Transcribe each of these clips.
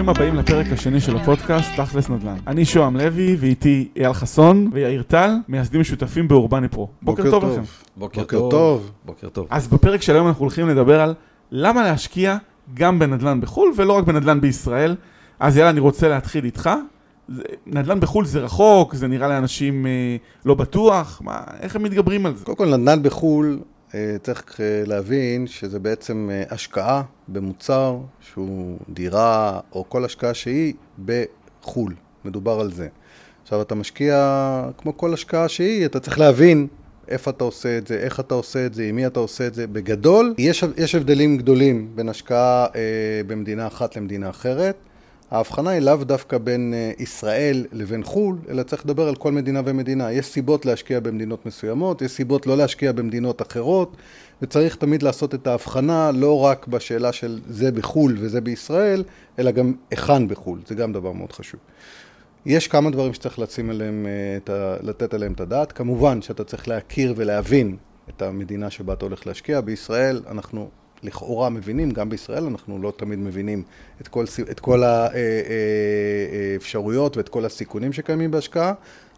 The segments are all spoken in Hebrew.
ברוכים הבאים לפרק השני של הפודקאסט, תכלס נדל"ן. אני שוהם לוי, ואיתי אייל חסון ויאיר טל, מייסדים משותפים באורבני פרו. בוקר טוב לכם. בוקר בוקר טוב. טוב. בוקר טוב. אז בפרק של היום אנחנו הולכים לדבר על למה להשקיע גם בנדל"ן בחו"ל ולא רק בנדל"ן בישראל. אז יאללה, אני רוצה להתחיל איתך. זה- נדל"ן בחו"ל זה רחוק, זה נראה לאנשים אה, לא בטוח, מה, איך הם מתגברים על זה? קודם כל, נדל"ן בחו"ל, אה, צריך אה, להבין שזה בעצם אה, השקעה במוצר שהוא דירה או כל השקעה שהיא בחו"ל. מדובר על זה. עכשיו, אתה משקיע, כמו כל השקעה שהיא, אתה צריך להבין איפה אתה עושה את זה, איך אתה עושה את זה, עם מי אתה עושה את זה. בגדול, יש, יש הבדלים גדולים בין השקעה אה, במדינה אחת למדינה אחרת. ההבחנה היא לאו דווקא בין אה, ישראל לבין חו"ל, אלא צריך לדבר על כל מדינה ומדינה. יש סיבות להשקיע במדינות מסוימות, יש סיבות לא להשקיע במדינות אחרות, וצריך תמיד לעשות את ההבחנה לא רק בשאלה של זה בחו"ל וזה בישראל, אלא גם היכן בחו"ל, זה גם דבר מאוד חשוב. יש כמה דברים שצריך לשים עליהם, אה, לתת עליהם את הדעת. כמובן שאתה צריך להכיר ולהבין את המדינה שבה אתה הולך להשקיע. בישראל אנחנו לכאורה מבינים, גם בישראל אנחנו לא תמיד מבינים את כל, את כל האפשרויות ואת כל הסיכונים שקיימים בהשקעה,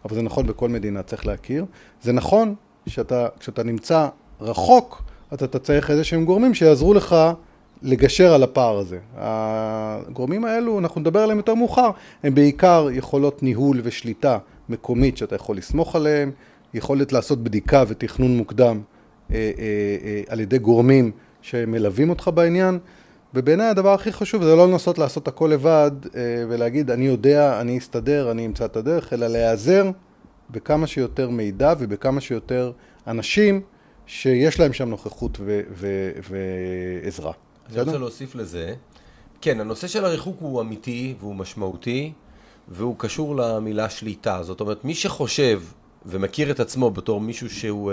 אבל זה נכון בכל מדינה, צריך להכיר. זה נכון שאתה, כשאתה נמצא רחוק, אז אתה צריך איזה שהם גורמים שיעזרו לך לגשר על הפער הזה. הגורמים האלו, אנחנו נדבר עליהם יותר מאוחר, הם בעיקר יכולות ניהול ושליטה מקומית שאתה יכול לסמוך עליהם, יכולת לעשות בדיקה ותכנון מוקדם אה, אה, אה, על ידי גורמים שמלווים אותך בעניין, ובעיניי הדבר הכי חשוב זה לא לנסות לעשות הכל לבד אה, ולהגיד אני יודע, אני אסתדר, אני אמצא את הדרך, אלא להיעזר בכמה שיותר מידע ובכמה שיותר אנשים שיש להם שם נוכחות ו- ו- ועזרה. אני רוצה? להוסיף לזה. כן, הנושא של הריחוק הוא אמיתי והוא משמעותי, והוא קשור למילה שליטה. זאת אומרת, מי שחושב ומכיר את עצמו בתור מישהו שהוא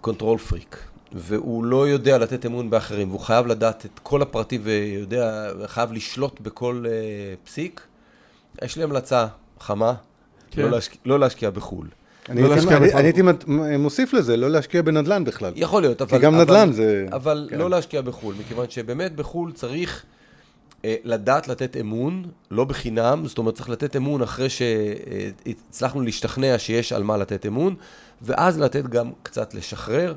control freak, והוא לא יודע לתת אמון באחרים, והוא חייב לדעת את כל הפרטים ויודע, חייב לשלוט בכל אה, פסיק, יש לי המלצה חמה, כן. לא, להשקיע, לא להשקיע בחו"ל. אני לא הייתי- אני- הייתי מוסיף לזה, לא להשקיע בנדל"ן בכלל. יכול להיות, אבל... גם אבל, נדל"ן זה- אבל כן. לא להשקיע בחו"ל, מכיוון שבאמת בחו"ל צריך אה, לדעת לתת אמון, לא בחינם, זאת אומרת צריך לתת אמון אחרי שהצלחנו להשתכנע שיש על מה לתת אמון, ואז לתת גם קצת לשחרר,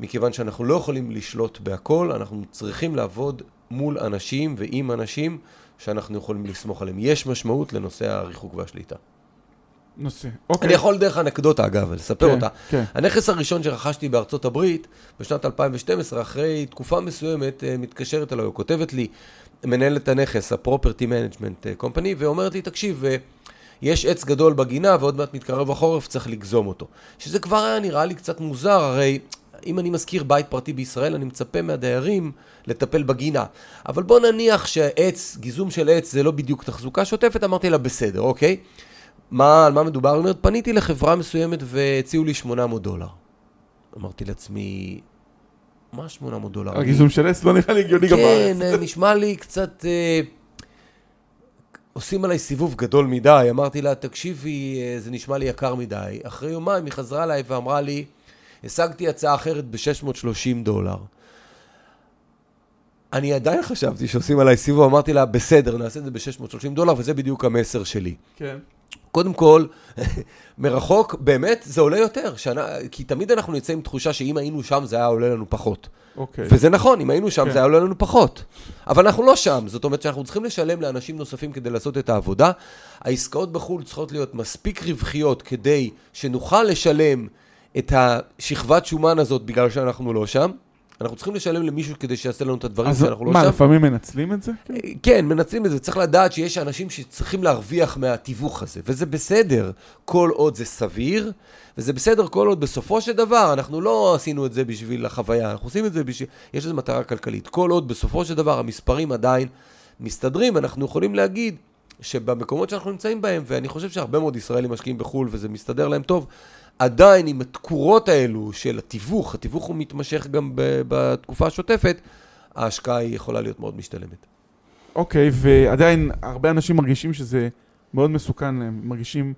מכיוון שאנחנו לא יכולים לשלוט בהכל, אנחנו צריכים לעבוד מול אנשים ועם אנשים שאנחנו יכולים לסמוך עליהם. יש משמעות לנושא הריחוק והשליטה. נושא. אוקיי. אני יכול דרך אנקדוטה אגב, לספר כן, אותה. כן. הנכס הראשון שרכשתי בארצות הברית, בשנת 2012, אחרי תקופה מסוימת, אה, מתקשרת אליי, או כותבת לי, מנהלת הנכס, ה-Property Management אה, Company, ואומרת לי, תקשיב, אה, יש עץ גדול בגינה ועוד מעט מתקרב החורף, צריך לגזום אותו. שזה כבר היה נראה לי קצת מוזר, הרי אם אני מזכיר בית פרטי בישראל, אני מצפה מהדיירים לטפל בגינה. אבל בוא נניח שעץ, גיזום של עץ זה לא בדיוק תחזוקה שוטפת, אמרתי לה, בסדר, אוקיי? מה, על מה מדובר? היא אומרת, פניתי לחברה מסוימת והציעו לי 800 דולר. אמרתי לעצמי, מה 800 דולר? הגיזום של עץ לא נראה לי הגיוני גם בארץ. כן, אה, נשמע לי קצת... אה, עושים עליי סיבוב גדול מדי. אמרתי לה, תקשיבי, אה, זה נשמע לי יקר מדי. אחרי יומיים היא חזרה אליי ואמרה לי, השגתי הצעה אחרת ב-630 דולר. אני עדיין חשבתי שעושים עליי סיבוב, אמרתי לה, בסדר, נעשה את זה ב-630 דולר, וזה בדיוק המסר שלי. כן. קודם כל, מרחוק, באמת, זה עולה יותר. שנה, כי תמיד אנחנו נצא עם תחושה שאם היינו שם, זה היה עולה לנו פחות. אוקיי. וזה נכון, אם היינו שם, כן. זה היה עולה לנו פחות. אבל אנחנו לא שם, זאת אומרת שאנחנו צריכים לשלם לאנשים נוספים כדי לעשות את העבודה. העסקאות בחו"ל צריכות להיות מספיק רווחיות כדי שנוכל לשלם את השכבת שומן הזאת בגלל שאנחנו לא שם. אנחנו צריכים לשלם למישהו כדי שיעשה לנו את הדברים שאנחנו לא מה, שם. לפעמים מנצלים את זה? כן, מנצלים את זה. צריך לדעת שיש אנשים שצריכים להרוויח מהתיווך הזה, וזה בסדר, כל עוד זה סביר, וזה בסדר כל עוד בסופו של דבר, אנחנו לא עשינו את זה בשביל החוויה, אנחנו עושים את זה בשביל... יש לזה מטרה כלכלית. כל עוד בסופו של דבר המספרים עדיין מסתדרים, אנחנו יכולים להגיד שבמקומות שאנחנו נמצאים בהם, ואני חושב שהרבה מאוד ישראלים משקיעים בחו"ל וזה מסתדר להם טוב, עדיין עם התקורות האלו של התיווך, התיווך הוא מתמשך גם ב- בתקופה השוטפת, ההשקעה היא יכולה להיות מאוד משתלמת. אוקיי, ועדיין הרבה אנשים מרגישים שזה מאוד מסוכן להם, מרגישים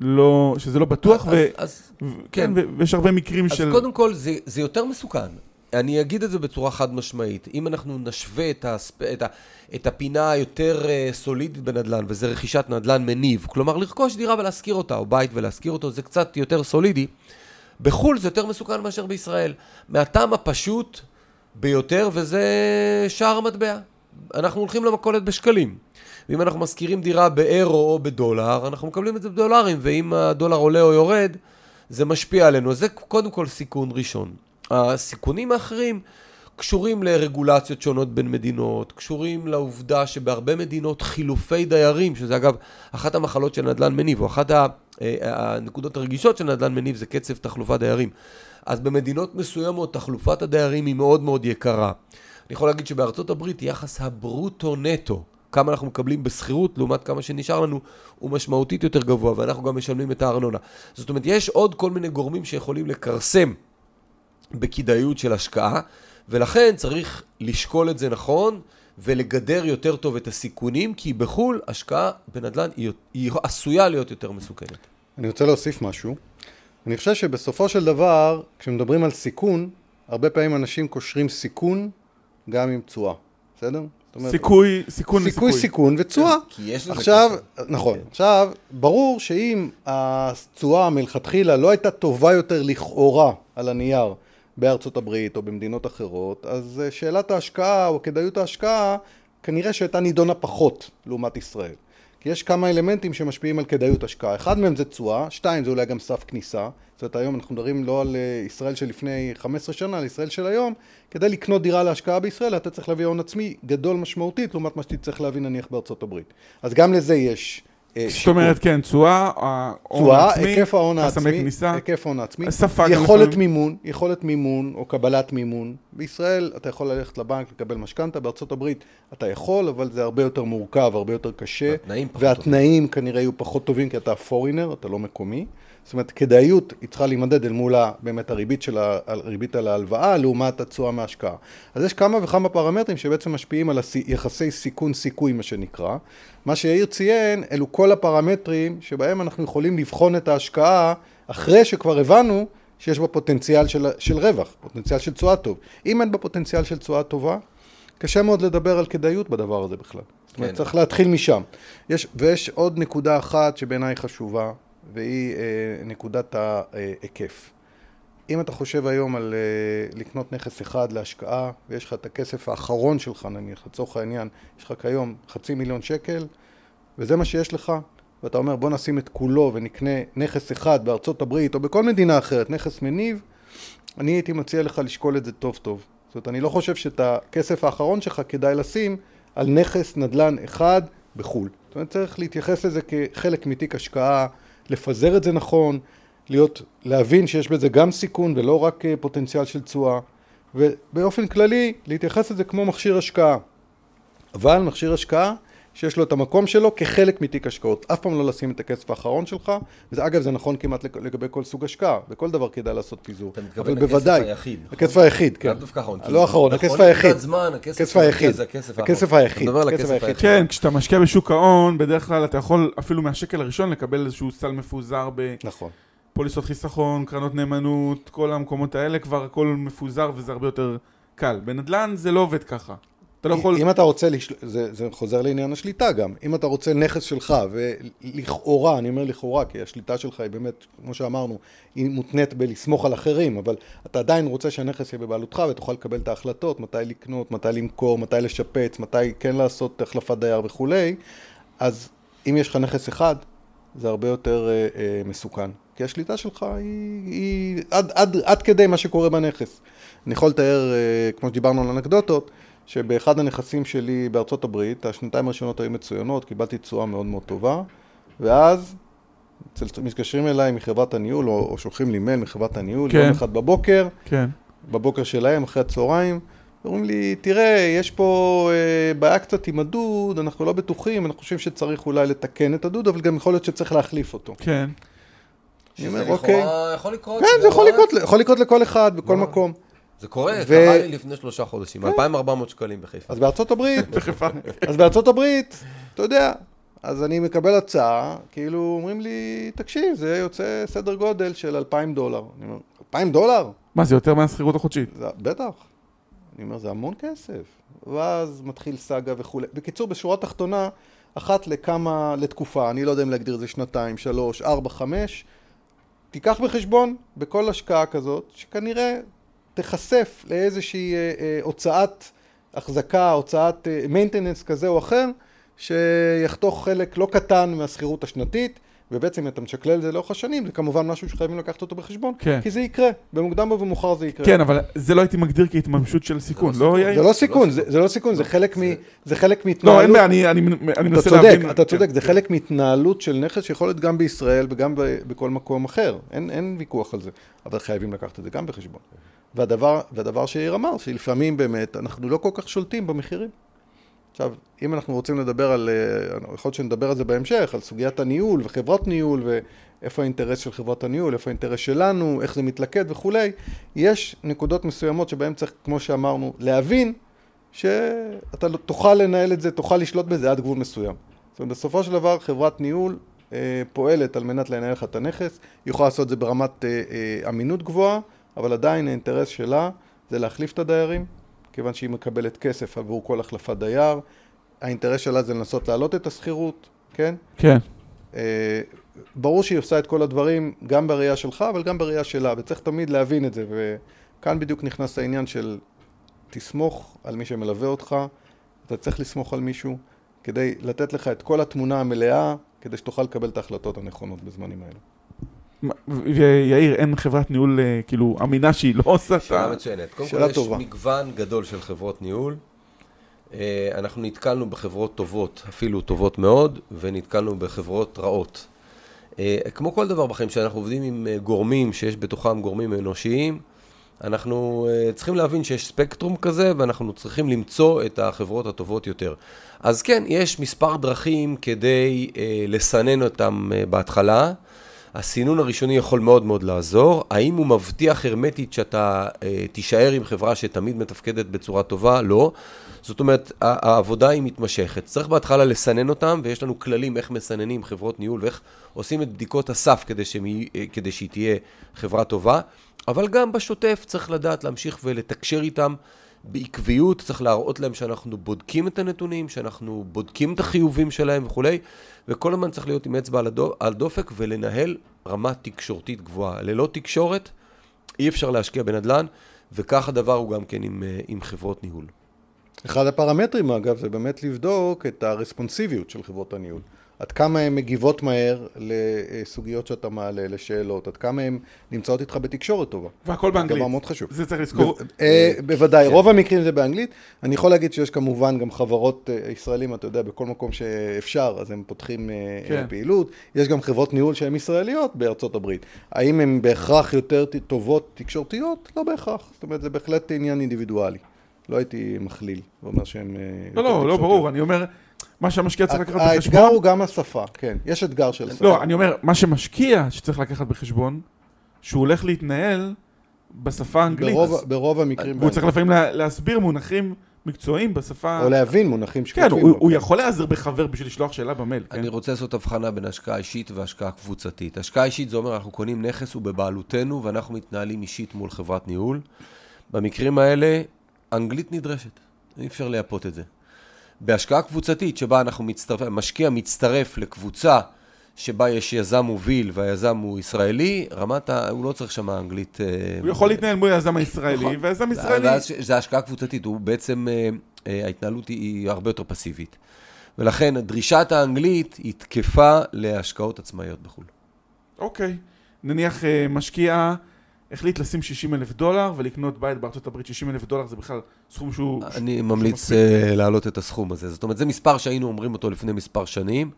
לא, שזה לא בטוח, אז- ו... אז ו- כן. כן, ויש הרבה מקרים אז של... קודם כל, זה, זה יותר מסוכן. אני אגיד את זה בצורה חד משמעית. אם אנחנו נשווה את, הספ... את, ה... את הפינה היותר uh, סולידית בנדל"ן, וזה רכישת נדל"ן מניב, כלומר לרכוש דירה ולהשכיר אותה, או בית ולהשכיר אותו, זה קצת יותר סולידי. בחו"ל זה יותר מסוכן מאשר בישראל. מהטעם הפשוט ביותר, וזה שער המטבע. אנחנו הולכים למכולת בשקלים. ואם אנחנו משכירים דירה באירו או בדולר, אנחנו מקבלים את זה בדולרים, ואם הדולר עולה או יורד, זה משפיע עלינו. זה קודם כל סיכון ראשון. הסיכונים האחרים קשורים לרגולציות שונות בין מדינות, קשורים לעובדה שבהרבה מדינות חילופי דיירים, שזה אגב אחת המחלות של נדל"ן מניב, או אחת אה, הנקודות הרגישות של נדל"ן מניב זה קצב תחלופת דיירים. אז במדינות מסוימות תחלופת הדיירים היא מאוד מאוד יקרה. אני יכול להגיד שבארצות הברית יחס הברוטו-נטו, כמה אנחנו מקבלים בשכירות לעומת כמה שנשאר לנו, הוא משמעותית יותר גבוה, ואנחנו גם משלמים את הארנונה. זאת אומרת, יש עוד כל מיני גורמים שיכולים לכרסם בכדאיות של השקעה, ולכן צריך לשקול את זה נכון ולגדר יותר טוב את הסיכונים, כי בחו"ל השקעה בנדל"ן היא, היא עשויה להיות יותר מסוכנת. אני רוצה להוסיף משהו. אני חושב שבסופו של דבר, כשמדברים על סיכון, הרבה פעמים אנשים קושרים סיכון גם עם תשואה, בסדר? אומרת, סיכוי, סיכון סיכוי, וסיכוי. סיכון ותשואה. כי יש לזה עכשיו, קשר. נכון. כן. עכשיו, ברור שאם התשואה מלכתחילה לא הייתה טובה יותר לכאורה על הנייר בארצות הברית או במדינות אחרות, אז אה, שאלת ההשקעה או כדאיות ההשקעה כנראה שהייתה נידונה פחות לעומת ישראל. כי יש כמה אלמנטים שמשפיעים על כדאיות השקעה. אחד מהם זה תשואה, שתיים זה אולי גם סף כניסה. זאת אומרת היום אנחנו מדברים לא על אה, ישראל של לפני 15 שנה, על ישראל של היום. כדי לקנות דירה להשקעה בישראל אתה צריך להביא הון עצמי גדול משמעותית לעומת מה שתצטרך להביא נניח בארצות הברית. אז גם לזה יש זאת אומרת, כן, תשואה, ההון העצמי, היקף ההון העצמי, כניסה, היקף ההון העצמי, יכולת. מימון, יכולת מימון או קבלת מימון. בישראל אתה יכול ללכת לבנק לקבל משכנתה, בארצות הברית אתה יכול, אבל זה הרבה יותר מורכב, הרבה יותר קשה. והתנאים פחות והתנאים כנראה יהיו פחות טובים כי אתה פורינר, אתה לא מקומי. זאת אומרת, כדאיות היא צריכה להימדד אל מול באמת הריבית של ה- הריבית על ההלוואה לעומת התשואה מההשקעה. אז יש כמה וכמה פרמטרים שבעצם משפיעים על הסי- יחסי סיכון-סיכוי, מה שנקרא. מה שיאיר ציין, אלו כל הפרמטרים שבהם אנחנו יכולים לבחון את ההשקעה אחרי שכבר הבנו שיש בה פוטנציאל של, של רווח, פוטנציאל של תשואה טוב. אם אין בה פוטנציאל של תשואה טובה, קשה מאוד לדבר על כדאיות בדבר הזה בכלל. זאת אומרת, כן. צריך להתחיל משם. יש, ויש עוד נקודה אחת שבעיניי חשובה, והיא אה, נקודת ההיקף. אם אתה חושב היום על אה, לקנות נכס אחד להשקעה, ויש לך את הכסף האחרון שלך נניח, לצורך העניין, יש לך כיום חצי מיליון שקל, וזה מה שיש לך, ואתה אומר בוא נשים את כולו ונקנה נכס אחד בארצות הברית או בכל מדינה אחרת, נכס מניב, אני הייתי מציע לך לשקול את זה טוב טוב. זאת אומרת, אני לא חושב שאת הכסף האחרון שלך כדאי לשים על נכס נדל"ן אחד בחו"ל. זאת אומרת, צריך להתייחס לזה כחלק מתיק השקעה, לפזר את זה נכון, להיות, להבין שיש בזה גם סיכון ולא רק אה, פוטנציאל של תשואה, ובאופן כללי להתייחס לזה כמו מכשיר השקעה. אבל מכשיר השקעה שיש לו את המקום שלו כחלק מתיק השקעות. אף פעם לא לשים את הכסף האחרון שלך, וזה אגב זה נכון כמעט לג- לגבי כל סוג השקעה, בכל דבר כדאי לעשות פיזור. אתה אבל מתכוון לכסף בוודאי, היחיד, נכון? הכסף היחיד, כן. לאו דווקא האחרון. כי לא האחרון, הכסף היחיד. הכסף היחיד. הכסף. היחיד. כן, כשאתה משקיע בשוק ההון, בדרך כלל אתה יכול אפילו מהשקל הראשון לקבל איזשהו סל מפוזר נכון. בפוליסות חיסכון, קרנות נאמנות, כל המקומות האלה כבר הכל מפוזר וזה הרבה יותר קל. בנדל"ן זה לא עובד ככה. אתה לא יכול... אם אתה רוצה, לשל... זה, זה חוזר לעניין השליטה גם, אם אתה רוצה נכס שלך, ולכאורה, אני אומר לכאורה, כי השליטה שלך היא באמת, כמו שאמרנו, היא מותנית בלסמוך על אחרים, אבל אתה עדיין רוצה שהנכס יהיה בבעלותך ותוכל לקבל את ההחלטות, מתי לקנות, מתי למכור, מתי לשפץ, מתי כן לעשות החלפת דייר וכולי, אז אם יש לך נכס אחד, זה הרבה יותר אה, אה, מסוכן. כי השליטה שלך היא, היא עד, עד, עד כדי מה שקורה בנכס. אני יכול לתאר, אה, כמו שדיברנו על אנקדוטות, שבאחד הנכסים שלי בארצות הברית, השנתיים הראשונות היו מצוינות, קיבלתי תשואה מאוד מאוד טובה, ואז מתקשרים אליי מחברת הניהול, או, או שולחים לי מייל מחברת הניהול, כן. יום אחד בבוקר, כן. בבוקר שלהם, אחרי הצהריים, אומרים לי, תראה, יש פה אה, בעיה קצת עם הדוד, אנחנו לא בטוחים, אנחנו חושבים שצריך אולי לתקן את הדוד, אבל גם יכול להיות שצריך להחליף אותו. כן. אני שזה אומר, אוקיי. לכאורה יכול לקרות. כן, זה יכול בארץ. לקרות, יכול לקרות לכל אחד, בכל? מקום. זה קורה, ו- קרה לי לפני שלושה חודשים, 2,400 שקלים בחיפה. אז בארצות הברית, בחיפה. אז בארצות הברית, אתה יודע, אז אני מקבל הצעה, כאילו אומרים לי, תקשיב, זה יוצא סדר גודל של 2,000 דולר. אני אומר, 2,000 דולר? מה, זה יותר מהשכירות החודשית? זה, בטח. אני אומר, זה המון כסף. ואז מתחיל סאגה וכולי. בקיצור, בשורה התחתונה, אחת לכמה, לתקופה, אני לא יודע אם להגדיר את זה שנתיים, שלוש, ארבע, חמש, תיקח בחשבון בכל השקעה כזאת, שכנראה תיחשף לאיזושהי אה, אה, הוצאת החזקה, הוצאת מיינטננס כזה או אחר, שיחתוך חלק לא קטן מהשכירות השנתית, ובעצם אם אתה משקלל את זה לאורך השנים, זה כמובן משהו שחייבים לקחת אותו בחשבון, כן. כי זה יקרה, במוקדם או במאוחר זה יקרה. כן, אבל זה לא הייתי מגדיר כהתממשות של סיכון, לא לא יאיר? זה לא סיכון, זה, לא סיכון, זה חלק, מ, זה חלק מהתנהלות. לא, אין בעיה, אני- אתה מנסה צודק, להבין. אתה צודק, כן. זה חלק מהתנהלות של נכס שיכול להיות גם בישראל וגם בכל מקום אחר, אין, אין ויכוח על זה, אבל חייבים לקחת את זה גם בחשבון. והדבר, והדבר שיאיר אמר, שלפעמים באמת אנחנו לא כל כך שולטים במחירים. עכשיו, אם אנחנו רוצים לדבר על, אה, יכול להיות שנדבר על זה בהמשך, על סוגיית הניהול וחברת ניהול ואיפה האינטרס של חברת הניהול, איפה האינטרס שלנו, איך זה מתלכד וכולי, יש נקודות מסוימות שבהן צריך, כמו שאמרנו, להבין שאתה לא- תוכל לנהל את זה, תוכל לשלוט בזה עד גבול מסוים. זאת אומרת, בסופו של דבר חברת ניהול אה, פועלת על מנת לנהל לך את הנכס, היא יכולה לעשות את זה ברמת אה, אה, אמינות גבוהה, אבל עדיין האינטרס שלה זה להחליף את הדיירים, כיוון שהיא מקבלת כסף עבור כל החלפת דייר. האינטרס שלה זה לנסות להעלות את השכירות, כן? כן. אה, ברור שהיא עושה את כל הדברים גם בראייה שלך, אבל גם בראייה שלה, וצריך תמיד להבין את זה, וכאן בדיוק נכנס העניין של תסמוך על מי שמלווה אותך, אתה צריך לסמוך על מישהו כדי לתת לך את כל התמונה המלאה, כדי שתוכל לקבל את ההחלטות הנכונות בזמנים האלה. ויאיר, אין חברת ניהול אה, כאילו אמינה שהיא לא עושה את שאלה ה... מצוינת. קודם שאלה כל, יש טובה. מגוון גדול של חברות ניהול. אה, אנחנו נתקלנו בחברות טובות, אפילו טובות מאוד, ונתקלנו בחברות רעות. אה, כמו כל דבר בחיים, כשאנחנו עובדים עם גורמים שיש בתוכם גורמים אנושיים, אנחנו צריכים להבין שיש ספקטרום כזה, ואנחנו צריכים למצוא את החברות הטובות יותר. אז כן, יש מספר דרכים כדי לסנן אותם בהתחלה. הסינון הראשוני יכול מאוד מאוד לעזור. האם הוא מבטיח הרמטית שאתה אה, תישאר עם חברה שתמיד מתפקדת בצורה טובה? לא. זאת אומרת, העבודה היא מתמשכת. צריך בהתחלה לסנן אותם, ויש לנו כללים איך מסננים חברות ניהול ואיך עושים את בדיקות הסף כדי, יהיו- אה, כדי שהיא תהיה חברה טובה. אבל גם בשוטף צריך לדעת להמשיך ולתקשר איתם בעקביות, צריך להראות להם שאנחנו בודקים את הנתונים, שאנחנו בודקים את החיובים שלהם וכולי, וכל הזמן צריך להיות עם אצבע על, דופק ולנהל רמה תקשורתית גבוהה. ללא תקשורת אי אפשר להשקיע בנדל"ן, וכך הדבר הוא גם כן עם, אה, עם חברות ניהול. אחד הפרמטרים אגב זה באמת לבדוק את הרספונסיביות של חברות הניהול. עד כמה הן מגיבות מהר לסוגיות שאתה מעלה, לשאלות, עד כמה הן נמצאות איתך בתקשורת טובה. והכל באנגלית. דבר מאוד חשוב. זה צריך לזכור. אה, בוודאי, רוב המקרים זה באנגלית. אני יכול להגיד שיש כמובן גם חברות אה, ישראלים, אתה יודע, בכל מקום שאפשר, אז הם פותחים אה, כן. פעילות. יש גם חברות ניהול שהן ישראליות בארצות הברית. האם הן בהכרח יותר טובות תקשורתיות? לא בהכרח. זאת אומרת, זה בהחלט עניין אינדיבידואלי. לא הייתי מכליל ואומר יותר לא, לא, לא. ברור, אני אומר, מה שהמשקיע צריך לקחת האתגר בחשבון... הוא גם השפה, כן. יש אתגר של שפה. לא, אני אומר, מה שמשקיע שצריך לקחת בחשבון, שהוא הולך להתנהל בשפה האנגלית. ברוב, ברוב המקרים... והוא צריך לפעמים לה- להסביר מונחים מקצועיים בשפה... או להבין מונחים כן, שכתובים. הוא בו, הוא כן. יכול להיעזר בחבר בשביל לשלוח שאלה במייל, כן? אני רוצה לעשות הבחנה בין השקעה אישית והשקעה קבוצתית. השקעה אישית זה אומר אנחנו קונים נכס, הוא בבעלותנו, ואנחנו מתנהלים אישית מול חברת ניהול. במקרים האלה, אנגלית נדרשת, אי אפשר לייפות את זה. בהשקעה קבוצתית, שבה אנחנו מצטרף, משקיע מצטרף לקבוצה שבה יש יזם מוביל והיזם הוא ישראלי, רמת ה... הוא לא צריך שם אנגלית... אה, הוא יכול להתנהל מול היזם הישראלי, נכון. והיזם ישראלי... זה השקעה קבוצתית, הוא בעצם, אה, אה, ההתנהלות היא, הרבה יותר פסיבית. ולכן דרישת האנגלית היא תקפה להשקעות עצמאיות בחו"ל. אוקיי. נניח משקיע החליט לשים 60 אלף דולר ולקנות בית בארצות הברית, 60 אלף דולר זה בכלל סכום שהוא... אני ממליץ אה, להעלות את הסכום הזה. זאת אומרת, זה מספר שהיינו אומרים אותו לפני מספר שנים.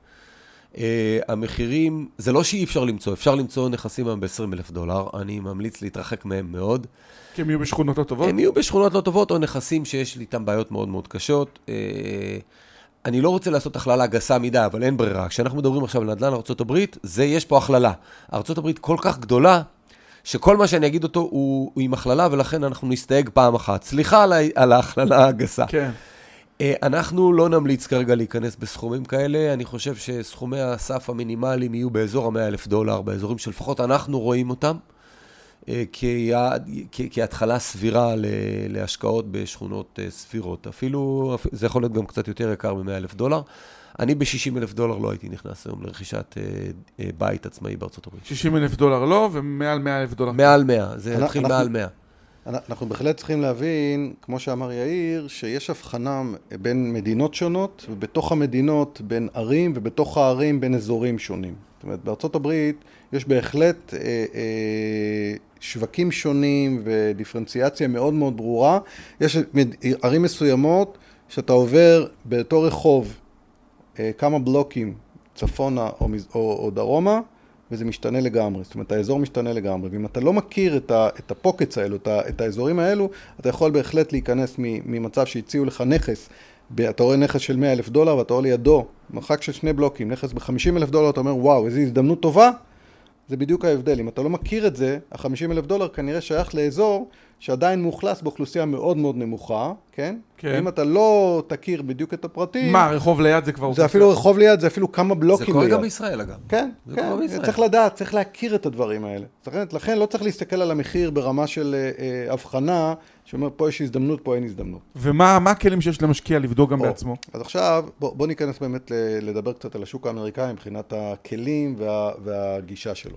אה, המחירים, זה לא שאי אפשר למצוא, אפשר למצוא נכסים היום ב-20 אלף דולר, אני ממליץ להתרחק מהם מאוד. כי הם יהיו בשכונות לא טובות. הם יהיו בשכונות לא טובות, או נכסים שיש לי איתם בעיות מאוד מאוד קשות. אה, אני לא רוצה לעשות הכללה גסה מדי, אבל אין ברירה. כשאנחנו מדברים עכשיו על נדל"ן ארה"ב, זה, יש פה הכללה. ארה"ב כל כך גדולה, שכל מה שאני אגיד אותו הוא, הוא עם הכללה, ולכן אנחנו נסתייג פעם אחת. סליחה על, ה- על ההכללה הגסה. כן. אה, אנחנו לא נמליץ כרגע להיכנס בסכומים כאלה, אני חושב שסכומי הסף המינימליים יהיו באזור ה-100 אלף דולר, באזורים שלפחות אנחנו רואים אותם, כיעד, כ- כהתחלה סבירה ל- להשקעות בשכונות אה, סבירות. אפילו, אפ- זה יכול להיות גם קצת יותר יקר מ-100 אלף דולר. אני ב-60 אלף דולר לא הייתי נכנס היום לרכישת אה, אה, בית עצמאי בארצות הברית. 60 אלף דולר לא, ומעל 100 אלף דולר. מעל 100, זה אנחנו- מעל 100. אנחנו בהחלט צריכים להבין, כמו שאמר יאיר, שיש הבחנה בין מדינות שונות, ובתוך המדינות בין ערים, ובתוך הערים בין אזורים שונים. זאת אומרת, בארצות הברית יש בהחלט אה, אה, שווקים שונים ודיפרנציאציה מאוד מאוד ברורה. יש ערים מסוימות שאתה עובר באותו רחוב אה, כמה בלוקים צפונה או, או, או דרומה, וזה משתנה לגמרי. זאת אומרת, האזור משתנה לגמרי. ואם אתה לא מכיר את, ה, את הפוקטס האלו, את, ה, את האזורים האלו, אתה יכול בהחלט להיכנס ממצב שהציעו לך נכס, אתה רואה נכס של 100 אלף דולר, ואתה רואה לידו, מרחק של שני בלוקים, נכס ב-50 אלף דולר, אתה אומר, וואו, איזו הזדמנות טובה. זה בדיוק ההבדל. אם אתה לא מכיר את זה, ה-50 אלף דולר כנראה שייך לאזור שעדיין מאוכלס באוכלוסייה מאוד מאוד נמוכה, כן? כן. אם אתה לא תכיר בדיוק את הפרטים... מה, רחוב ליד זה כבר... זה אפילו רחוב ליד, זה אפילו כמה זה בלוקים קורה ליד. גם בישראל, אגב. כן, זה כן, קורה בישראל. צריך לדעת, צריך להכיר את הדברים האלה. לכן, לכן לא צריך להסתכל על המחיר ברמה של אה, אה, הבחנה, שאומר פה יש הזדמנות, פה אין הזדמנות. ומה מה הכלים שיש למשקיע לבדוק גם או, בעצמו? אז עכשיו, בוא, בוא ניכנס באמת לדבר קצת על השוק האמריקאי מבחינת הכלים וה, והגישה שלו.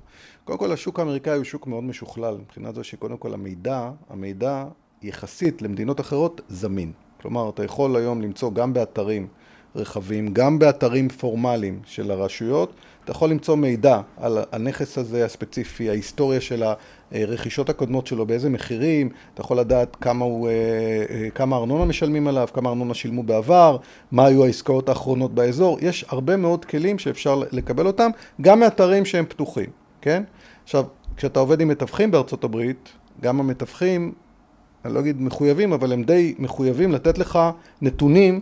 קודם כל, השוק האמריקאי הוא שוק מאוד משוכלל, מבחינת זה שקודם כל המידע, המידע יחסית למדינות אחרות זמין. כלומר, אתה יכול היום למצוא גם באתרים רחבים, גם באתרים פורמליים של הרשויות, אתה יכול למצוא מידע על הנכס הזה הספציפי, ההיסטוריה של הרכישות הקודמות שלו, באיזה מחירים, אתה יכול לדעת כמה, הוא, אה, אה, כמה ארנונה משלמים עליו, כמה ארנונה שילמו בעבר, מה היו העסקאות האחרונות באזור, יש הרבה מאוד כלים שאפשר לקבל אותם, גם מאתרים שהם פתוחים, כן? עכשיו, כשאתה עובד עם מתווכים בארצות הברית, גם המתווכים, אני לא אגיד מחויבים, אבל הם די מחויבים לתת לך נתונים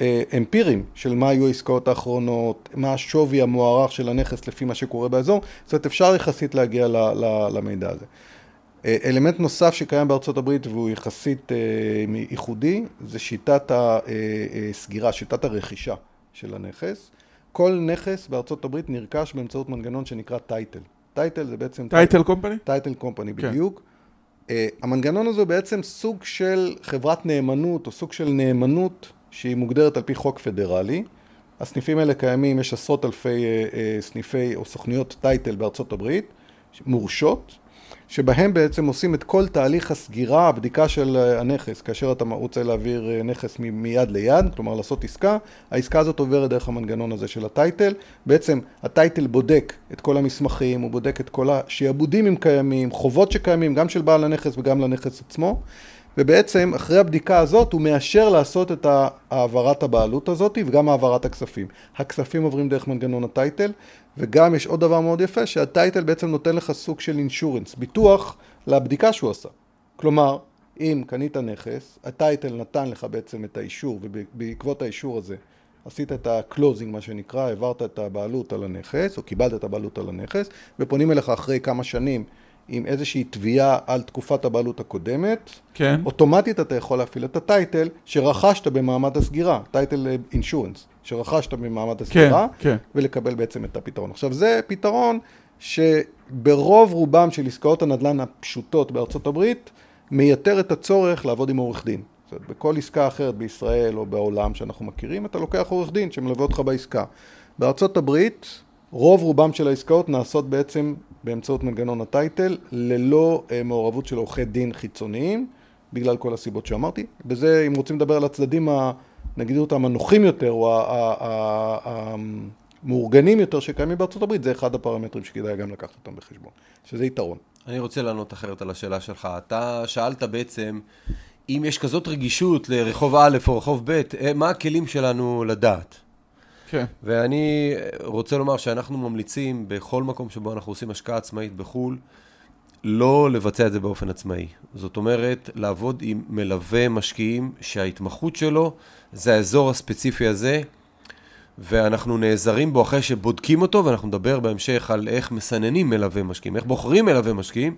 אה, אמפיריים של מה היו העסקאות האחרונות, מה השווי המוערך של הנכס לפי מה שקורה באזור, זאת אומרת אפשר יחסית להגיע ל, ל, למידע הזה. אה, אלמנט נוסף שקיים בארצות הברית והוא יחסית אה, ייחודי, זה שיטת הסגירה, שיטת הרכישה של הנכס. כל נכס בארצות הברית נרכש באמצעות מנגנון שנקרא title. title זה בעצם... title company? title company כן. בדיוק. אה, המנגנון הזה הוא בעצם סוג של חברת נאמנות, או סוג של נאמנות שהיא מוגדרת על פי חוק פדרלי. הסניפים האלה קיימים, יש עשרות אלפי אה, אה, סניפי או סוכנויות title בארצות הברית, מורשות, שבהם בעצם עושים את כל תהליך הסגירה, הבדיקה של uh, הנכס, כאשר אתה רוצה להעביר uh, נכס מיד ליד, כלומר לעשות עסקה, העסקה הזאת עוברת דרך המנגנון הזה של הטייטל. בעצם הטייטל בודק את כל המסמכים, הוא בודק את כל השעבודים אם קיימים, חובות שקיימים, גם של בעל הנכס וגם לנכס עצמו. ובעצם אחרי הבדיקה הזאת הוא מאשר לעשות את העברת הבעלות הזאת וגם העברת הכספים. הכספים עוברים דרך מנגנון ה title וגם יש עוד דבר מאוד יפה שה title בעצם נותן לך סוג של insurance, ביטוח לבדיקה שהוא עשה. כלומר, אם קנית נכס, ה title נתן לך בעצם את האישור ובעקבות האישור הזה עשית את ה closing מה שנקרא, העברת את הבעלות על הנכס או קיבלת את הבעלות על הנכס ופונים אליך אחרי כמה שנים עם איזושהי תביעה על תקופת הבעלות הקודמת, כן. אוטומטית אתה יכול להפעיל את ה title שרכשת במעמד הסגירה, title אינשורנס, שרכשת במעמד הסגירה, כן, כן. ולקבל בעצם את הפתרון. עכשיו זה פתרון שברוב רובם של עסקאות הנדל"ן הפשוטות בארצות הברית, מייתר את הצורך לעבוד עם עורך דין. זאת אומרת, בכל עסקה אחרת בישראל או בעולם שאנחנו מכירים, אתה לוקח עורך דין שמלווה אותך בעסקה. בארצות הברית, רוב רובם של העסקאות נעשות בעצם באמצעות מנגנון הטייטל, ללא אה, מעורבות של עורכי דין חיצוניים, בגלל כל הסיבות שאמרתי. בזה, אם רוצים לדבר על הצדדים, ה, נגיד אותם, הנוחים יותר, או המאורגנים יותר שקיימים בארצות הברית, זה אחד הפרמטרים שכדאי גם לקחת אותם בחשבון, שזה יתרון. אני רוצה לענות אחרת על השאלה שלך. אתה שאלת בעצם, אם יש כזאת רגישות לרחוב א' או רחוב ב', אה, מה הכלים שלנו לדעת? כן. ואני רוצה לומר שאנחנו ממליצים בכל מקום שבו אנחנו עושים השקעה עצמאית בחו"ל, לא לבצע את זה באופן עצמאי. זאת אומרת, לעבוד עם מלווה משקיעים שההתמחות שלו זה האזור הספציפי הזה, ואנחנו נעזרים בו אחרי שבודקים אותו, ואנחנו נדבר בהמשך על איך מסננים מלווה משקיעים, איך בוחרים מלווה משקיעים,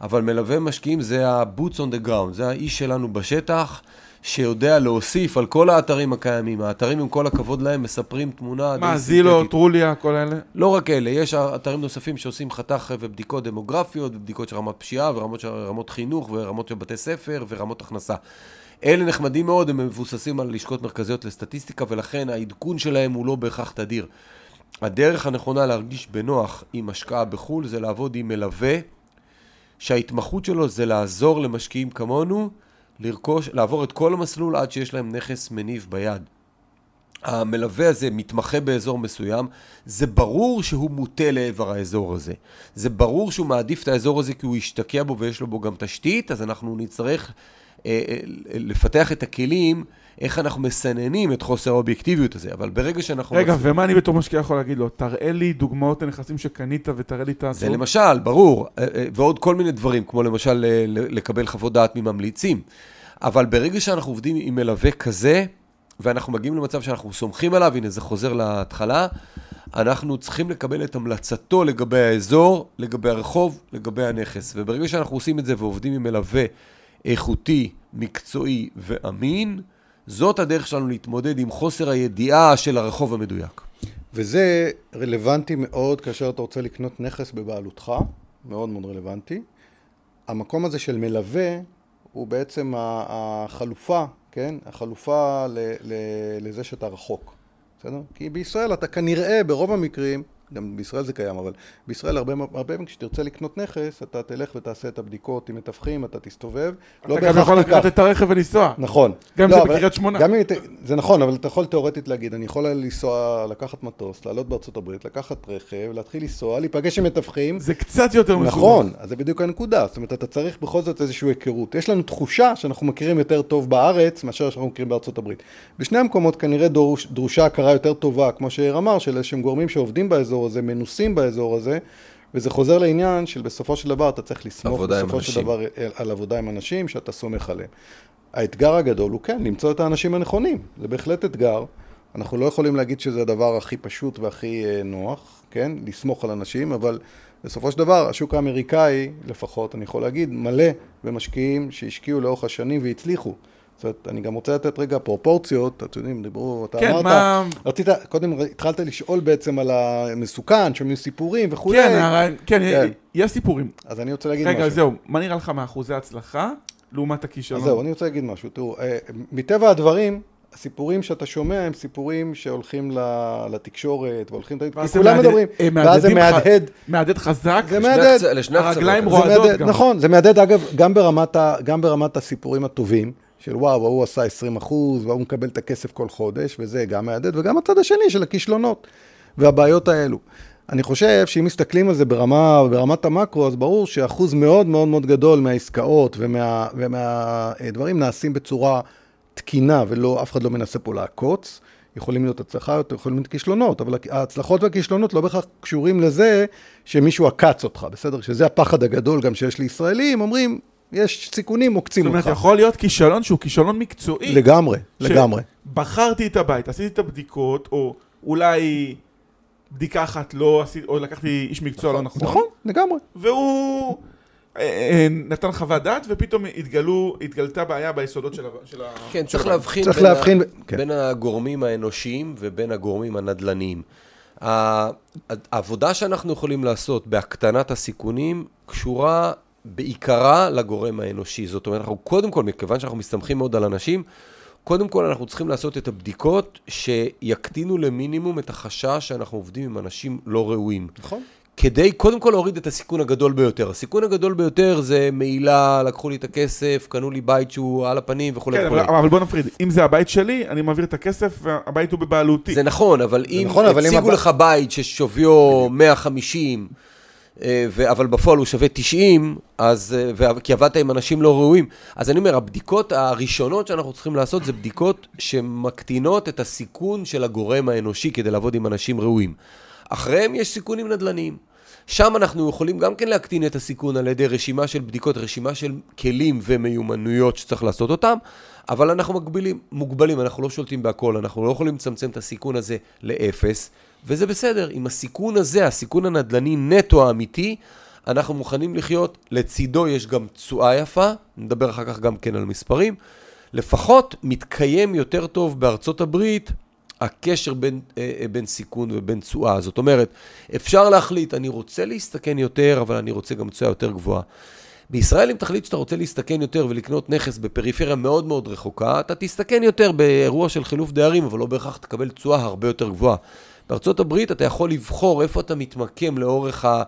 אבל מלווה משקיעים זה ה-boots on the ground, זה האיש שלנו בשטח, שיודע להוסיף על כל האתרים הקיימים. האתרים, עם כל הכבוד להם, מספרים תמונה מה, זילו, טרוליה, כל אלה? לא רק אלה, יש אתרים נוספים שעושים חתך ובדיקות דמוגרפיות, ובדיקות של רמת פשיעה, ורמות של רמות חינוך, ורמות של בתי ספר, ורמות הכנסה. אלה נחמדים מאוד, הם מבוססים על לשכות מרכזיות לסטטיסטיקה, ולכן העדכון שלהם הוא לא בהכרח תדיר. הדרך הנכונה להרגיש בנוח עם השקעה בחו"ל זה לעבוד עם מלווה, שההתמחות שלו זה לעזור למשקיעים כמונו, לרכוש, לעבור את כל המסלול עד שיש להם נכס מניב ביד. המלווה הזה מתמחה באזור מסוים, זה ברור שהוא מוטה לעבר האזור הזה. זה ברור שהוא מעדיף את האזור הזה כי הוא השתקע בו ויש לו בו גם תשתית, אז אנחנו נצטרך לפתח את הכלים, איך אנחנו מסננים את חוסר האובייקטיביות הזה, אבל ברגע שאנחנו... רגע, מצליח... ומה אני בתור משקיע יכול להגיד לו? תראה לי דוגמאות לנכסים שקנית ותראה לי את ה... זה למשל, ברור, אה, ועוד כל מיני דברים, כמו למשל לקבל חוות דעת מממליצים. אבל ברגע שאנחנו עובדים עם מלווה כזה, ואנחנו מגיעים למצב שאנחנו סומכים עליו, הנה זה חוזר להתחלה, אנחנו צריכים לקבל את המלצתו לגבי האזור, לגבי הרחוב, לגבי הנכס. וברגע שאנחנו עושים את זה ועובדים עם מלווה איכותי, מקצועי ואמין, זאת הדרך שלנו להתמודד עם חוסר הידיעה של הרחוב המדויק. וזה רלוונטי מאוד כאשר אתה רוצה לקנות נכס בבעלותך, מאוד מאוד רלוונטי. המקום הזה של מלווה הוא בעצם החלופה, כן? החלופה לזה שאתה רחוק, בסדר? כי בישראל אתה כנראה ברוב המקרים גם בישראל זה קיים, אבל בישראל הרבה פעמים כשתרצה לקנות נכס, אתה תלך ותעשה את הבדיקות עם מתווכים, אתה תסתובב. אתה לא גם יכול לקחת את הרכב ולנסוע. נכון. גם לא, זה בקריית שמונה. גם אם, זה נכון, אבל אתה יכול תאורטית להגיד, אני יכול לנסוע, לקחת מטוס, לעלות בארצות הברית, לקחת רכב, להתחיל לנסוע, להיפגש עם מתווכים. זה קצת יותר מסובך. נכון, אז זה בדיוק הנקודה. זאת אומרת, אתה צריך בכל זאת איזושהי היכרות. יש לנו תחושה שאנחנו מכירים יותר טוב בארץ, מאשר שאנחנו מכירים בארצות הברית. בשני המקומות כנראה דרוש, דרושה הכרה יותר טובה, כמו שאיר אמר, של איזשהם גורמים שעובדים באזור באזור הזה, מנוסים באזור הזה, וזה חוזר לעניין של בסופו של דבר אתה צריך לסמוך בסופו של דבר על עבודה עם אנשים שאתה סומך עליהם. האתגר הגדול הוא כן, למצוא את האנשים הנכונים, זה בהחלט אתגר. אנחנו לא יכולים להגיד שזה הדבר הכי פשוט והכי אה, נוח, כן? לסמוך על אנשים, אבל בסופו של דבר השוק האמריקאי, לפחות, אני יכול להגיד, מלא במשקיעים שהשקיעו לאורך השנים והצליחו. זאת אומרת, אני גם רוצה לתת רגע פרופורציות, אתם יודעים, דיברו, אתה כן, אמרת, מה... רצית, קודם התחלת לשאול בעצם על המסוכן, שומעים סיפורים וכולי. כן, הרי, כן, כן, יש סיפורים. אז אני רוצה להגיד רגע, משהו. רגע, זהו, מה נראה לך מאחוזי הצלחה לעומת הכישלון? אז זהו, אני רוצה להגיד משהו. תראו, אה, מטבע הדברים, הסיפורים שאתה שומע הם סיפורים שהולכים לתקשורת והולכים, כי כולם מדברים, ואז זה מהדהד. מהדהד חזק, זה מהדהד, הרגליים רועדות גם. נכון, זה מהדהד אגב גם ברמת הסיפורים הטובים. של וואו, ההוא עשה 20 אחוז, והוא מקבל את הכסף כל חודש, וזה גם מהדהד, וגם הצד השני של הכישלונות והבעיות האלו. אני חושב שאם מסתכלים על זה ברמה, ברמת המקרו, אז ברור שאחוז מאוד מאוד מאוד גדול מהעסקאות ומה, ומהדברים נעשים בצורה תקינה, ולא, אף אחד לא מנסה פה לעקוץ. יכולים להיות הצלחה, יכולים להיות כישלונות, אבל ההצלחות והכישלונות לא בהכרח קשורים לזה שמישהו עקץ אותך, בסדר? שזה הפחד הגדול גם שיש לישראלים, אומרים, יש סיכונים, עוקצים אותך. זאת אומרת, יכול להיות כישלון שהוא כישלון מקצועי. לגמרי, לגמרי. בחרתי את הבית, עשיתי את הבדיקות, או אולי בדיקה אחת לא עשיתי, או לקחתי איש מקצוע לא נכון. נכון, לגמרי. והוא אה, אה, נתן חוות דעת, ופתאום התגלו, התגלתה בעיה ביסודות של ה... כן, צריך להבחין, צריך בין, להבחין ה... כן. בין הגורמים האנושיים ובין הגורמים הנדל"ניים. העבודה שאנחנו יכולים לעשות בהקטנת הסיכונים קשורה בעיקרה לגורם האנושי. זאת אומרת, אנחנו קודם כל, מכיוון שאנחנו מסתמכים מאוד על אנשים, קודם כל אנחנו צריכים לעשות את הבדיקות שיקטינו למינימום את החשש שאנחנו עובדים עם אנשים לא ראויים. נכון. כדי קודם כל להוריד את הסיכון הגדול ביותר. הסיכון הגדול ביותר זה מעילה, לקחו לי את הכסף, קנו לי בית שהוא על הפנים וכולי כן, וכולי. אבל, אבל בוא נפריד, אם זה הבית שלי, אני מעביר את הכסף והבית הוא בבעלותי. זה נכון, אבל אם נכון, הציגו אבל לך הבא... בית ששוויו 150, אה, ו- אבל בפועל הוא שווה 90, אז, אה, כי עבדת עם אנשים לא ראויים. אז אני אומר, הבדיקות הראשונות שאנחנו צריכים לעשות זה בדיקות שמקטינות את הסיכון של הגורם האנושי כדי לעבוד עם אנשים ראויים. אחריהם יש סיכונים נדל"ניים. שם אנחנו יכולים גם כן להקטין את הסיכון על ידי רשימה של בדיקות, רשימה של כלים ומיומנויות שצריך לעשות אותם, אבל אנחנו מגבילים, מוגבלים, אנחנו לא שולטים בהכל, אנחנו לא יכולים לצמצם את הסיכון הזה לאפס, וזה בסדר. עם הסיכון הזה, הסיכון הנדל"ני נטו האמיתי, אנחנו מוכנים לחיות, לצידו יש גם תשואה יפה, נדבר אחר כך גם כן על מספרים. לפחות מתקיים יותר טוב בארצות הברית הקשר בין, אה, אה, בין סיכון ובין תשואה. זאת אומרת, אפשר להחליט, אני רוצה להסתכן יותר, אבל אני רוצה גם תשואה יותר גבוהה. בישראל, אם תחליט שאתה רוצה להסתכן יותר ולקנות נכס בפריפריה מאוד מאוד רחוקה, אתה תסתכן יותר באירוע של חילוף דיירים, אבל לא בהכרח תקבל תשואה הרבה יותר גבוהה. בארצות הברית אתה יכול לבחור איפה אתה מתמקם לאורך ה...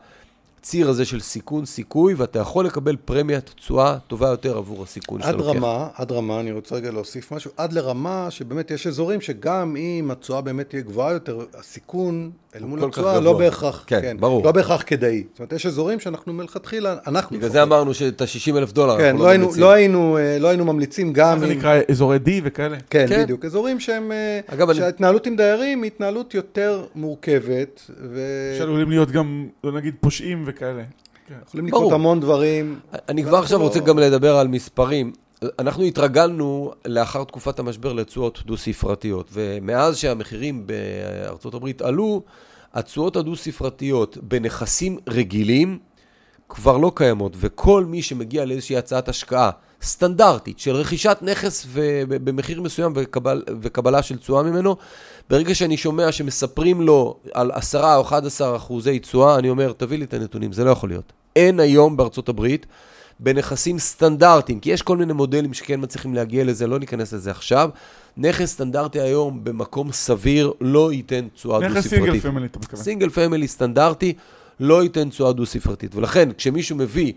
הציר הזה של סיכון סיכוי, ואתה יכול לקבל פרמיית תשואה טובה יותר עבור הסיכון שאתה לוקח. עד רמה, עד רמה, אני רוצה רגע להוסיף משהו, עד לרמה שבאמת יש אזורים שגם אם התשואה באמת תהיה גבוהה יותר, הסיכון אל מול התשואה לא בהכרח, כן, כן, ברור. לא בהכרח כדאי. זאת אומרת, יש אזורים שאנחנו מלכתחילה, אנחנו... בגלל זה אמרנו שאת ה-60 אלף דולר כן, אנחנו לא, לא היינו, לא, היינו, אה, לא היינו ממליצים גם אם... זה נקרא אזורי D וכאלה. כן, כן. בדיוק. אזורים שהם... אה, אגב, שההתנהלות אני... עם דיירים היא התנהלות יותר מורכבת, ו... שעלולים להיות גם, לא נגיד, פושעים וכאלה. כן. יכולים לקרות המון דברים. אני כבר עכשיו רוצה גם לדבר על מספרים. אנחנו התרגלנו לאחר תקופת המשבר לתשואות דו-ספרתיות, ומאז שהמחירים בארצות הברית עלו, התשואות הדו-ספרתיות בנכסים רגילים כבר לא קיימות, וכל מי שמגיע לאיזושהי הצעת השקעה סטנדרטית של רכישת נכס במחיר מסוים וקבל, וקבלה של תשואה ממנו, ברגע שאני שומע שמספרים לו על 10 או 11 אחוזי תשואה, אני אומר, תביא לי את הנתונים, זה לא יכול להיות. אין היום בארצות הברית בנכסים סטנדרטיים, כי יש כל מיני מודלים שכן מצליחים להגיע לזה, לא ניכנס לזה עכשיו. נכס סטנדרטי היום במקום סביר לא ייתן תשואה דו-ספרתית. נכס single family, אתה מתכוון. single family סטנדרטי לא ייתן תשואה דו-ספרתית. ולכן, כשמישהו מביא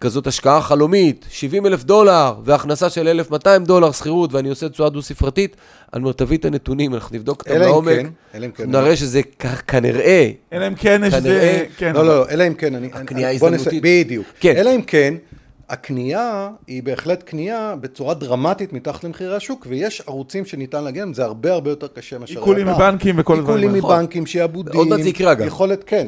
כזאת השקעה חלומית, 70 אלף דולר והכנסה של 1,200 דולר שכירות ואני עושה תשואה דו-ספרתית, אני אומר, תביא את הנתונים, אנחנו נבדוק אותם לעומק, אלא אם כן, נראה שזה כנראה, אלא אם כן יש זה, כן. לא, לא, אלא אם כן, אני... הקנייה ההזדמנותית. בדיוק. כן. אלא אם כן, הקנייה היא בהחלט קנייה בצורה דרמטית מתחת למחירי השוק, ויש ערוצים שניתן להגיע זה הרבה הרבה יותר קשה מאשר... עיקולים מבנקים וכל הדברים. עיקולים מבנקים, שעבודים. עוד מעט זה יקרה גם. יכולת, כן.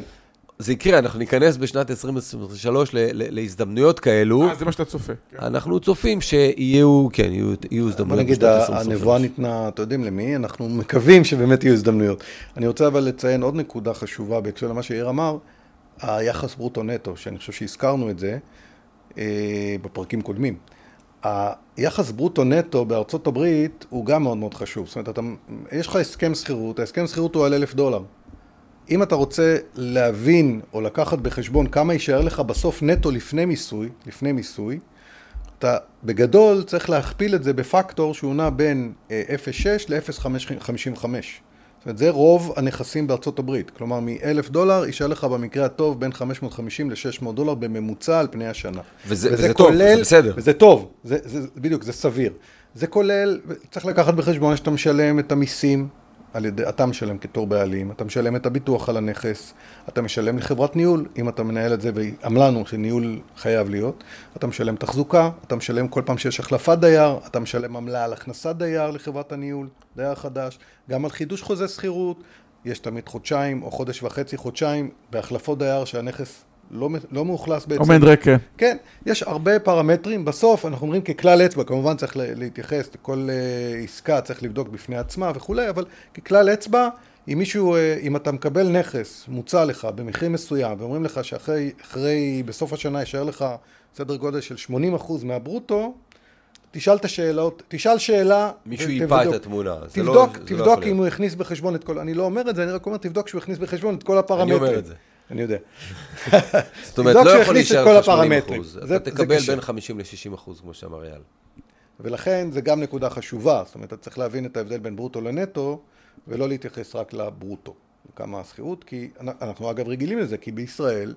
זה יקרה, אנחנו ניכנס בשנת 2023 להזדמנויות כאלו. אה, זה מה שאתה צופה. כן. אנחנו צופים שיהיו, כן, יהיו, יהיו הזדמנויות בשנת 2023. בוא נגיד, הנבואה ניתנה, אתם יודעים למי? אנחנו מקווים שבאמת יהיו הזדמנויות. אני רוצה אבל לציין עוד נקודה חשובה בהקשר למה שיאיר אמר, היחס ברוטו-נטו, שאני חושב שהזכרנו את זה אה, בפרקים קודמים. היחס ברוטו-נטו בארצות הברית הוא גם מאוד מאוד חשוב. זאת אומרת, אתה, יש לך הסכם שכירות, ההסכם שכירות הוא על אלף דולר. אם אתה רוצה להבין או לקחת בחשבון כמה יישאר לך בסוף נטו לפני מיסוי, לפני מיסוי, אתה בגדול צריך להכפיל את זה בפקטור שהוא נע בין 0.6 ל-0.55. זאת אומרת, זה רוב הנכסים בארצות הברית. כלומר, מ-1,000 דולר יישאר לך במקרה הטוב בין 550 ל-600 דולר בממוצע על פני השנה. וזה, וזה, וזה כולל, טוב, זה בסדר. וזה טוב, זה, זה, בדיוק, זה סביר. זה כולל, צריך לקחת בחשבון שאתה משלם את המיסים, על ידי, אתה משלם כתור בעלים, אתה משלם את הביטוח על הנכס, אתה משלם לחברת ניהול, אם אתה מנהל את זה, ואמרנו שניהול חייב להיות, אתה משלם תחזוקה, אתה משלם כל פעם שיש החלפת דייר, אתה משלם עמלה על הכנסת דייר לחברת הניהול, דייר חדש, גם על חידוש חוזה שכירות, יש תמיד חודשיים או חודש וחצי, חודשיים, בהחלפות דייר שהנכס לא, לא מאוכלס בעצם. עומד ריק. כן. כן, יש הרבה פרמטרים. בסוף אנחנו אומרים ככלל אצבע, כמובן צריך להתייחס לכל uh, עסקה, צריך לבדוק בפני עצמה וכולי, אבל ככלל אצבע, אם מישהו, uh, אם אתה מקבל נכס מוצע לך במחיר מסוים, ואומרים לך שאחרי, אחרי, בסוף השנה יישאר לך סדר גודל של 80% מהברוטו, תשאל את השאלות, תשאל שאלה. מישהו ייפה את התמונה. תבדוק, לא, תבדוק לא אם הוא הכניס בחשבון את כל, אני לא אומר את זה, אני רק אומר, תבדוק שהוא הכניס בחשבון את כל הפרמטרים. אני אומר את זה. אני יודע. זאת אומרת, לא יכול להישאר לך 80 אחוז. אתה תקבל בין 50 ל-60 אחוז, כמו שאמר אייל. ולכן זה גם נקודה חשובה. זאת אומרת, אתה צריך להבין את ההבדל בין ברוטו לנטו, ולא להתייחס רק לברוטו. כמה השכירות, כי אנחנו אגב רגילים לזה, כי בישראל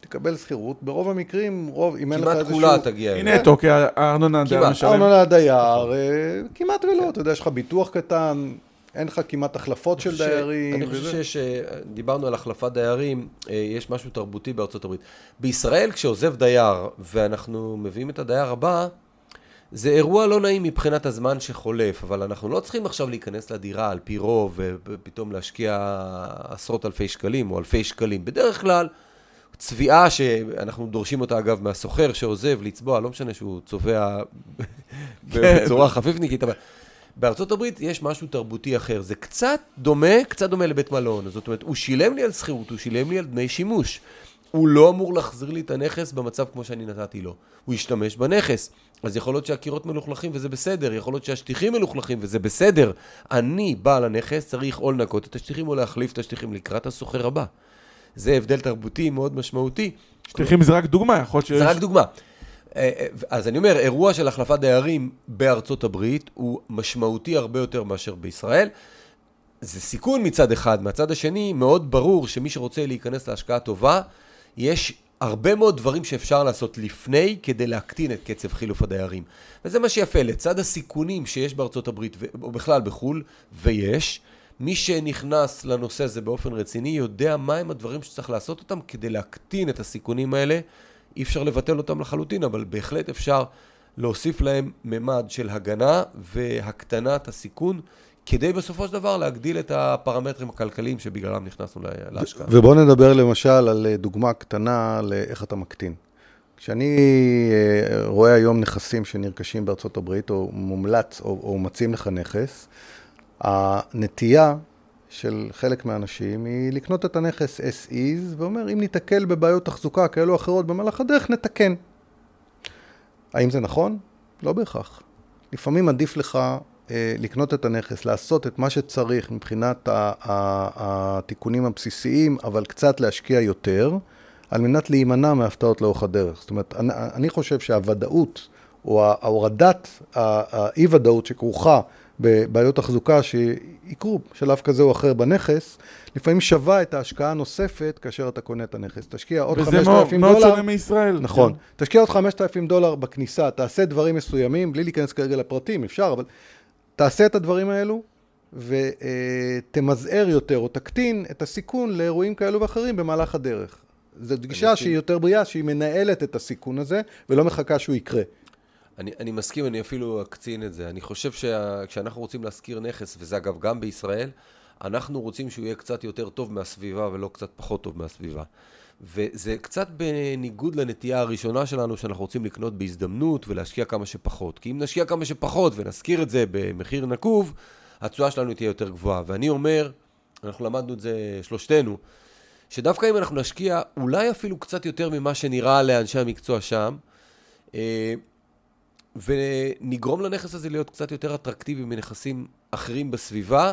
תקבל שכירות, ברוב המקרים, רוב, אם אין לך איזשהו... כמעט כולה תגיע. הנה נטו, כי הארנונה הדייר משלם. הארנונה הדייר, אה, כמעט ולא, אתה יודע, יש לך ביטוח קטן, אין לך כמעט החלפות של דיירים. אני חושב שדיברנו על החלפת דיירים, אה, יש משהו תרבותי בארצות הברית. בישראל, כשעוזב דייר ואנחנו מביאים את הדייר הבא, זה אירוע לא נעים מבחינת הזמן שחולף, אבל אנחנו לא צריכים עכשיו להיכנס לדירה על פי רוב ופתאום להשקיע עשרות אלפי שקלים או אלפי שקלים. בדרך כלל, צביעה שאנחנו דורשים אותה אגב מהסוחר שעוזב לצבוע, לא משנה שהוא צובע כן. בצורה חפיפניקית, אבל בארצות הברית יש משהו תרבותי אחר. זה קצת דומה, קצת דומה לבית מלון. זאת אומרת, הוא שילם לי על שכירות, הוא שילם לי על דמי שימוש. הוא לא אמור להחזיר לי את הנכס במצב כמו שאני נתתי לו. הוא ישתמש בנכס. אז יכול להיות שהקירות מלוכלכים וזה בסדר, יכול להיות שהשטיחים מלוכלכים וזה בסדר. אני, בעל הנכס, צריך או לנקות את השטיחים או להחליף את השטיחים לקראת הסוחר הבא. זה הבדל תרבותי מאוד משמעותי. שטיחים זה רק דוגמה, יכול להיות שיש... זה רק דוגמה. אה, אה, אז אני אומר, אירוע של החלפת דיירים בארצות הברית הוא משמעותי הרבה יותר מאשר בישראל. זה סיכון מצד אחד, מהצד השני מאוד ברור שמי שרוצה להיכנס להשקעה טובה, יש הרבה מאוד דברים שאפשר לעשות לפני כדי להקטין את קצב חילוף הדיירים. וזה מה שיפה, לצד הסיכונים שיש בארצות הברית, או בכלל בחו"ל, ויש, מי שנכנס לנושא הזה באופן רציני יודע מהם הדברים שצריך לעשות אותם כדי להקטין את הסיכונים האלה. אי אפשר לבטל אותם לחלוטין, אבל בהחלט אפשר להוסיף להם ממד של הגנה והקטנת הסיכון, כדי בסופו של דבר להגדיל את הפרמטרים הכלכליים שבגללם נכנסנו להשקעה. ובואו נדבר למשל על אה, דוגמה קטנה לאיך אתה מקטין. כשאני אה, רואה היום נכסים שנרכשים בארצות הברית, או מומלץ, או, או מציעים לך נכס, הנטייה של חלק מהאנשים היא לקנות את הנכס as is, ואומר, אם ניתקל בבעיות תחזוקה כאלו או אחרות במהלך הדרך, נתקן. האם זה נכון? לא בהכרח. לפעמים עדיף לך אה, לקנות את הנכס, לעשות את מה שצריך מבחינת התיקונים הבסיסיים, אבל קצת להשקיע יותר, על מנת להימנע מהפתעות לאורך הדרך. זאת אומרת, אני, אני חושב שהוודאות, או ההורדת האי-ודאות שכרוכה בבעיות תחזוקה שיקרו בשלב כזה או אחר בנכס, לפעמים שווה את ההשקעה הנוספת כאשר אתה קונה את הנכס. תשקיע עוד 5,000 דולר. וזה מאוד שונה מישראל. נכון. כן. תשקיע עוד 5,000 דולר בכניסה, תעשה דברים מסוימים, בלי להיכנס כרגע לפרטים, אפשר, אבל תעשה את הדברים האלו, ותמזער יותר או תקטין את הסיכון לאירועים כאלו ואחרים במהלך הדרך. זו גישה שהיא יותר בריאה, שהיא מנהלת את הסיכון הזה, ולא מחכה שהוא יקרה. אני, אני מסכים, אני אפילו אקצין את זה. אני חושב שכשאנחנו רוצים להשכיר נכס, וזה אגב גם בישראל, אנחנו רוצים שהוא יהיה קצת יותר טוב מהסביבה ולא קצת פחות טוב מהסביבה. וזה קצת בניגוד לנטייה הראשונה שלנו, שאנחנו רוצים לקנות בהזדמנות ולהשקיע כמה שפחות. כי אם נשקיע כמה שפחות ונשכיר את זה במחיר נקוב, התשואה שלנו תהיה יותר גבוהה. ואני אומר, אנחנו למדנו את זה שלושתנו, שדווקא אם אנחנו נשקיע אולי אפילו קצת יותר ממה שנראה לאנשי המקצוע שם, אה, ונגרום לנכס הזה להיות קצת יותר אטרקטיבי מנכסים אחרים בסביבה.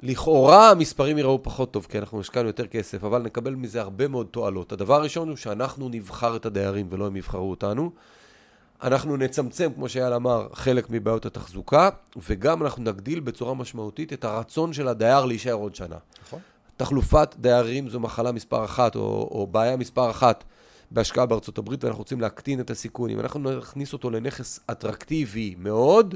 לכאורה המספרים יראו פחות טוב, כי אנחנו השקענו יותר כסף, אבל נקבל מזה הרבה מאוד תועלות. הדבר הראשון הוא שאנחנו נבחר את הדיירים ולא הם יבחרו אותנו. אנחנו נצמצם, כמו שאייל אמר, חלק מבעיות התחזוקה, וגם אנחנו נגדיל בצורה משמעותית את הרצון של הדייר להישאר עוד שנה. נכון. תחלופת דיירים זו מחלה מספר אחת, או, או בעיה מספר אחת בהשקעה בארצות הברית, ואנחנו רוצים להקטין את הסיכון. אם אנחנו נכניס אותו לנכס אטרקטיבי מאוד,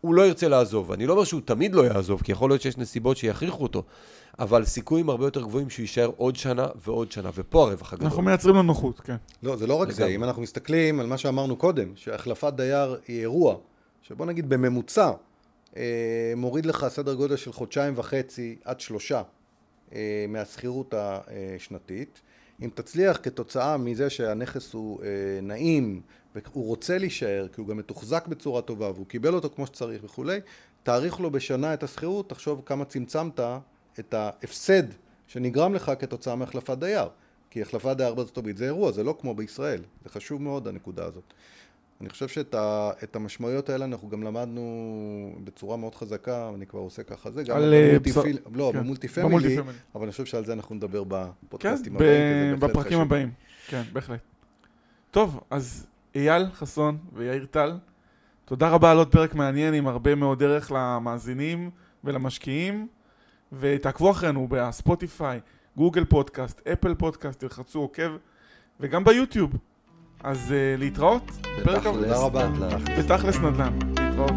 הוא לא ירצה לעזוב. אני לא אומר שהוא תמיד לא יעזוב, כי יכול להיות שיש נסיבות שיכריחו אותו, אבל סיכויים הרבה יותר גבוהים שהוא יישאר עוד שנה ועוד שנה, ופה הרווח הגדול. אנחנו מייצרים לו נוחות, כן. לא, זה לא רק זה. אם אנחנו מסתכלים על מה שאמרנו קודם, שהחלפת דייר היא אירוע, שבוא נגיד בממוצע, אה, מוריד לך סדר גודל של חודשיים וחצי עד שלושה אה, מהשכירות השנתית. אם תצליח כתוצאה מזה שהנכס הוא אה, נעים והוא רוצה להישאר כי הוא גם מתוחזק בצורה טובה והוא קיבל אותו כמו שצריך וכולי, תאריך לו בשנה את השכירות, תחשוב כמה צמצמת את ההפסד שנגרם לך כתוצאה מהחלפת דייר. כי החלפת דייר בארצות הברית זה אירוע, זה לא כמו בישראל. זה חשוב מאוד הנקודה הזאת. אני חושב שאת ה, את המשמעויות האלה אנחנו גם למדנו בצורה מאוד חזקה, אני כבר עושה ככה זה, גם במולטי, פיל, לא, כן, במולטי פמילי, אבל אני חושב שעל זה אנחנו נדבר בפודקאסטים כן, הבאים. כן, בפרקים חשוב. הבאים, כן, בהחלט. טוב, אז אייל חסון ויאיר טל, תודה רבה על עוד פרק מעניין עם הרבה מאוד דרך למאזינים ולמשקיעים, ותעקבו אחרינו בספוטיפיי, גוגל פודקאסט, אפל פודקאסט, תלחצו עוקב, וגם ביוטיוב. אז uh, להתראות. בתכלס נדל"ן. בתכלס נדל"ן. להתראות.